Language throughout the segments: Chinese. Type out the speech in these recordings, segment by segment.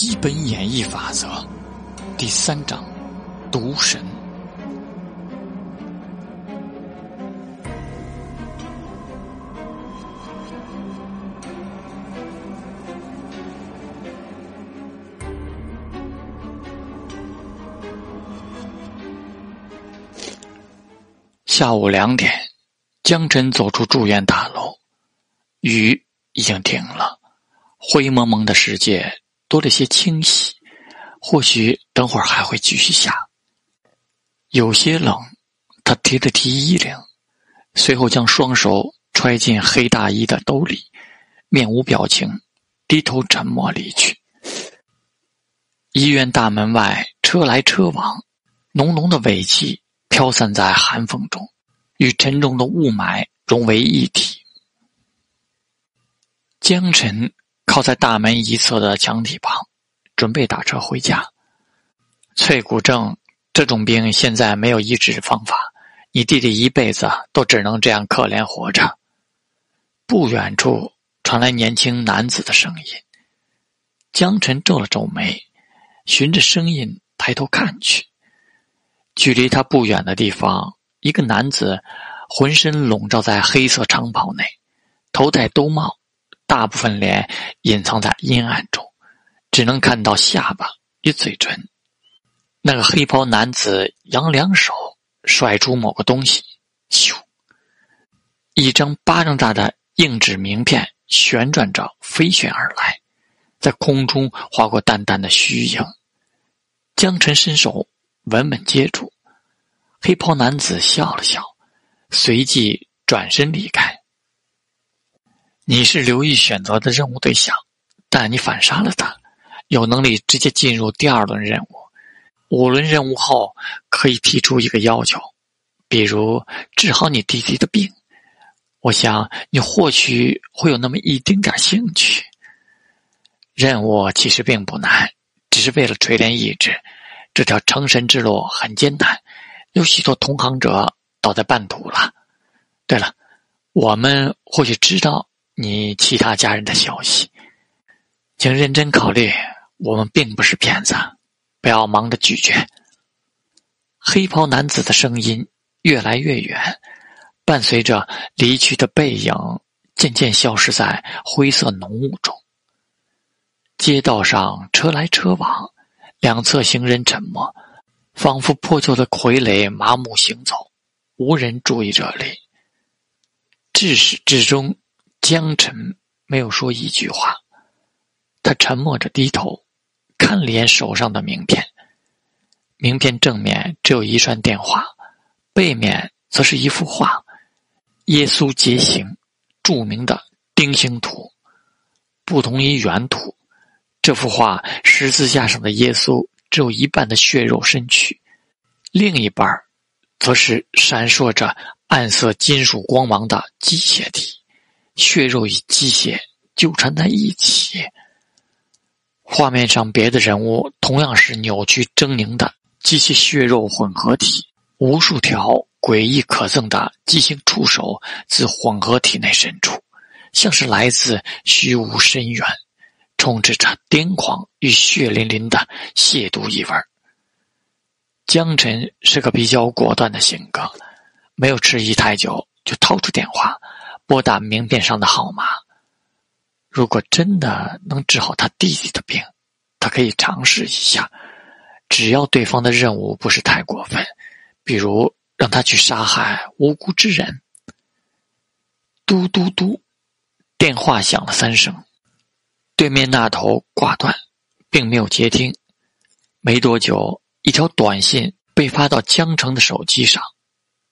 基本演绎法则第三章：毒神。下午两点，江晨走出住院大楼，雨已经停了，灰蒙蒙的世界多了些清洗。或许等会儿还会继续下，有些冷。他提了提衣领，随后将双手揣进黑大衣的兜里，面无表情，低头沉默离去。医院大门外车来车往，浓浓的尾气。飘散在寒风中，与沉重的雾霾融为一体。江晨靠在大门一侧的墙体旁，准备打车回家。脆骨症这种病现在没有医治方法，你弟弟一辈子都只能这样可怜活着。不远处传来年轻男子的声音。江晨皱了皱眉，循着声音抬头看去。距离他不远的地方，一个男子浑身笼罩在黑色长袍内，头戴兜帽，大部分脸隐藏在阴暗中，只能看到下巴与嘴唇。那个黑袍男子扬两手，甩出某个东西，咻！一张巴掌大的硬纸名片旋转着飞旋而来，在空中划过淡淡的虚影。江晨伸手。稳稳接住，黑袍男子笑了笑，随即转身离开。你是刘毅选择的任务对象，但你反杀了他，有能力直接进入第二轮任务。五轮任务后可以提出一个要求，比如治好你弟弟的病。我想你或许会有那么一丁点兴趣。任务其实并不难，只是为了锤炼意志。这条成神之路很艰难，有许多同行者倒在半途了。对了，我们或许知道你其他家人的消息，请认真考虑，我们并不是骗子，不要忙着拒绝。黑袍男子的声音越来越远，伴随着离去的背影渐渐消失在灰色浓雾中。街道上车来车往。两侧行人沉默，仿佛破旧的傀儡麻木行走，无人注意这里。至始至终，江晨没有说一句话，他沉默着低头，看了眼手上的名片。名片正面只有一串电话，背面则是一幅画：耶稣结形，著名的丁形图，不同于原图。这幅画十字架上的耶稣只有一半的血肉身躯，另一半则是闪烁着暗色金属光芒的机械体，血肉与机械纠缠在一起。画面上别的人物同样是扭曲狰狞的机械血肉混合体，无数条诡异可憎的畸形触手自混合体内伸出，像是来自虚无深渊。充斥着癫狂与血淋淋的亵渎意味江晨是个比较果断的性格，没有迟疑太久，就掏出电话，拨打名片上的号码。如果真的能治好他弟弟的病，他可以尝试一下，只要对方的任务不是太过分，比如让他去杀害无辜之人。嘟嘟嘟，电话响了三声。对面那头挂断，并没有接听。没多久，一条短信被发到江城的手机上：“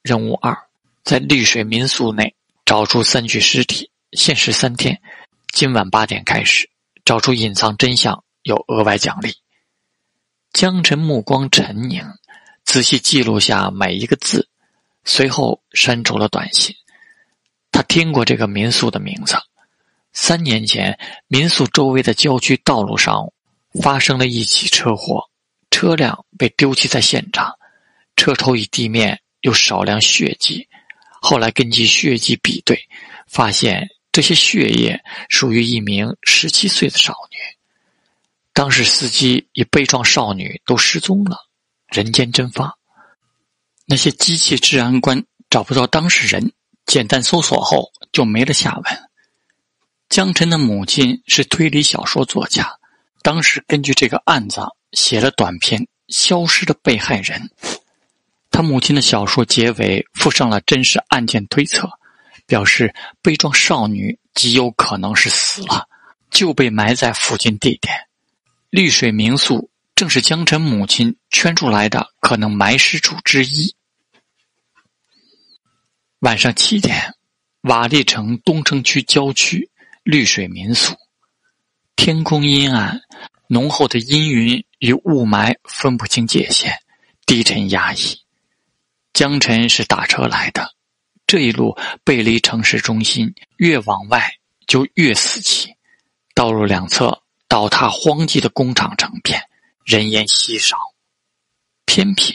任务二，在绿水民宿内找出三具尸体，限时三天，今晚八点开始，找出隐藏真相有额外奖励。”江晨目光沉凝，仔细记录下每一个字，随后删除了短信。他听过这个民宿的名字。三年前，民宿周围的郊区道路上发生了一起车祸，车辆被丢弃在现场，车头与地面有少量血迹。后来根据血迹比对，发现这些血液属于一名十七岁的少女。当时司机与悲壮少女都失踪了，人间蒸发。那些机器治安官找不到当事人，简单搜索后就没了下文。江晨的母亲是推理小说作家，当时根据这个案子写了短篇《消失的被害人》。他母亲的小说结尾附上了真实案件推测，表示悲壮少女极有可能是死了，就被埋在附近地点。绿水民宿正是江晨母亲圈出来的可能埋尸处之一。晚上七点，瓦砾城东城区郊区绿水民宿，天空阴暗，浓厚的阴云与雾霾分不清界限，低沉压抑。江晨是打车来的，这一路背离城市中心，越往外就越死气。道路两侧倒塌荒寂的工厂成片，人烟稀少，偏僻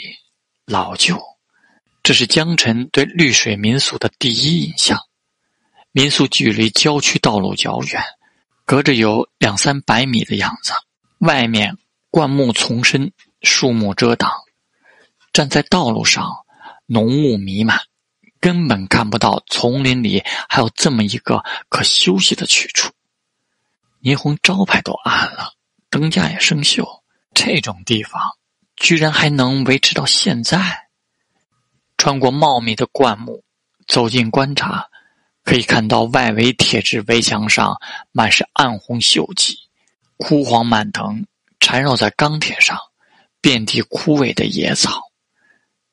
老旧。这是江晨对绿水民宿的第一印象。民宿距离郊区道路较远，隔着有两三百米的样子。外面灌木丛生，树木遮挡，站在道路上。浓雾弥漫，根本看不到丛林里还有这么一个可休息的去处。霓虹招牌都暗了，灯架也生锈，这种地方居然还能维持到现在。穿过茂密的灌木，走近观察，可以看到外围铁质围墙上满是暗红锈迹，枯黄蔓藤缠绕在钢铁上，遍地枯萎的野草。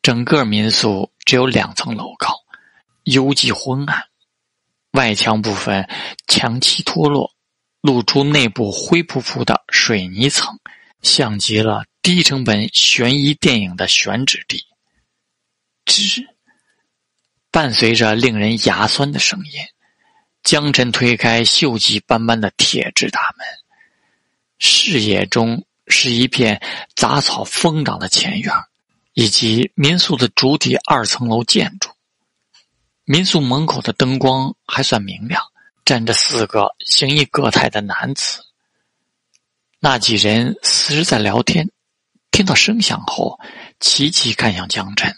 整个民宿只有两层楼高，幽寂昏暗。外墙部分墙漆脱落，露出内部灰扑扑的水泥层，像极了低成本悬疑电影的选址地。吱，伴随着令人牙酸的声音，江晨推开锈迹斑斑的铁质大门，视野中是一片杂草疯长的前院。以及民宿的主体二层楼建筑，民宿门口的灯光还算明亮，站着四个形意各态的男子。那几人似是在聊天，听到声响后，齐齐看向江晨。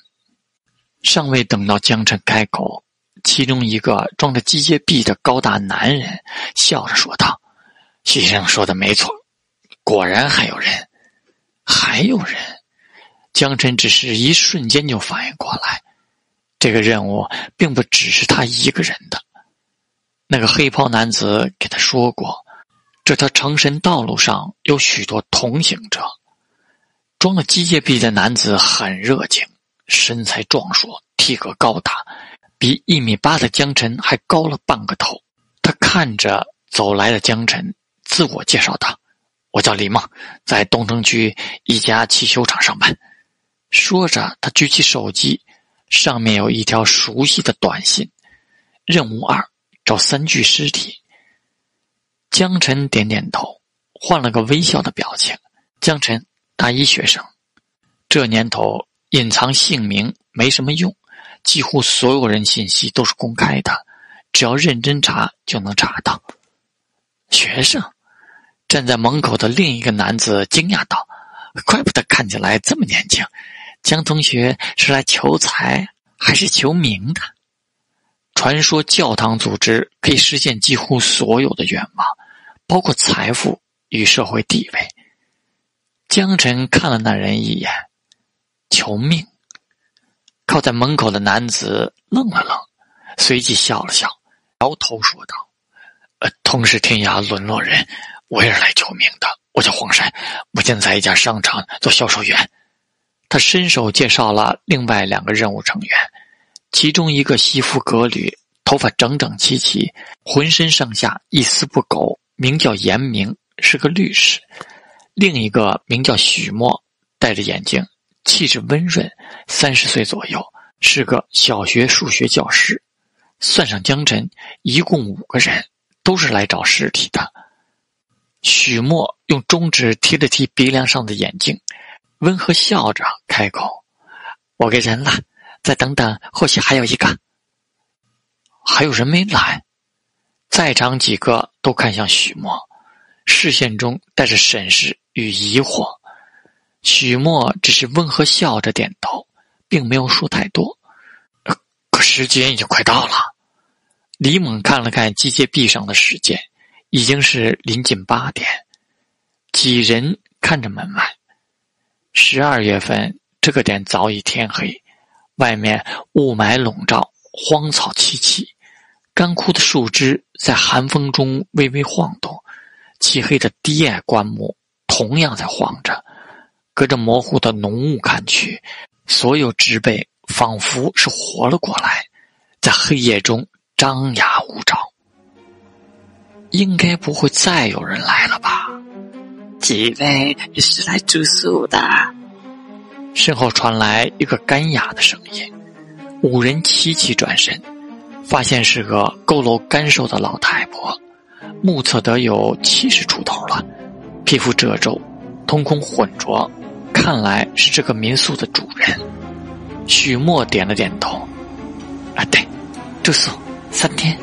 尚未等到江晨开口，其中一个装着机械臂的高大男人笑着说道：“徐先生说的没错，果然还有人，还有人。”江晨只是一瞬间就反应过来，这个任务并不只是他一个人的。那个黑袍男子给他说过，这条成神道路上有许多同行者。装了机械臂的男子很热情，身材壮硕，体格高大，比一米八的江晨还高了半个头。他看着走来的江晨，自我介绍道：“我叫李梦，在东城区一家汽修厂上班。”说着，他举起手机，上面有一条熟悉的短信：“任务二，找三具尸体。”江晨点点头，换了个微笑的表情。江晨，大一学生，这年头隐藏姓名没什么用，几乎所有人信息都是公开的，只要认真查就能查到。学生，站在门口的另一个男子惊讶道：“怪不得看起来这么年轻。”江同学是来求财还是求名的？传说教堂组织可以实现几乎所有的愿望，包括财富与社会地位。江晨看了那人一眼，求命。靠在门口的男子愣了愣，随即笑了笑，摇头说道：“呃，同是天涯沦落人，我也是来求命的。我叫黄山，目前在一家商场做销售员。”他伸手介绍了另外两个任务成员，其中一个西服革履，头发整整齐齐，浑身上下一丝不苟，名叫严明，是个律师；另一个名叫许墨，戴着眼镜，气质温润，三十岁左右，是个小学数学教师。算上江晨，一共五个人，都是来找尸体的。许墨用中指提了提鼻梁上的眼镜。温和笑着开口：“我给人了，再等等，或许还有一个。还有人没来。”在场几个都看向许墨，视线中带着审视与疑惑。许墨只是温和笑着点头，并没有说太多。可时间已经快到了。李猛看了看机械臂上的时间，已经是临近八点。几人看着门外。十二月份这个点早已天黑，外面雾霾笼罩，荒草萋萋。干枯的树枝在寒风中微微晃动，漆黑的低矮灌木同样在晃着。隔着模糊的浓雾看去，所有植被仿佛是活了过来，在黑夜中张牙舞爪。应该不会再有人来了吧？几位是来住宿的？身后传来一个干哑的声音。五人齐齐转身。发现是个佝偻干瘦的老太婆，目测得有七十出头了，皮肤褶皱，瞳孔浑浊，看来是这个民宿的主人。许墨点了点头：“啊，对，住宿三天。”